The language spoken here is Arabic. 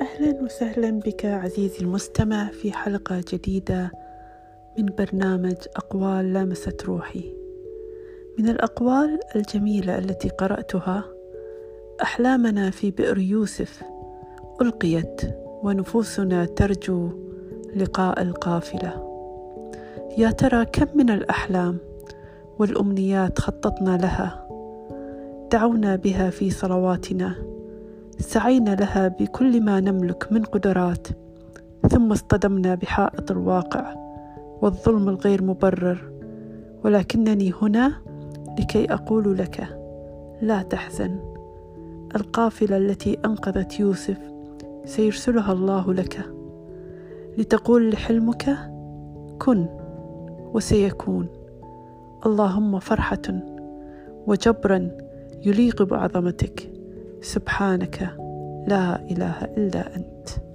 أهلا وسهلا بك عزيزي المستمع في حلقة جديدة من برنامج أقوال لامست روحي. من الأقوال الجميلة التي قرأتها أحلامنا في بئر يوسف ألقيت ونفوسنا ترجو لقاء القافلة. يا ترى كم من الأحلام والأمنيات خططنا لها دعونا بها في صلواتنا. سعينا لها بكل ما نملك من قدرات ثم اصطدمنا بحائط الواقع والظلم الغير مبرر ولكنني هنا لكي أقول لك لا تحزن القافلة التي أنقذت يوسف سيرسلها الله لك لتقول لحلمك كن وسيكون اللهم فرحة وجبرا يليق بعظمتك. سبحانك لا إله إلا أنت.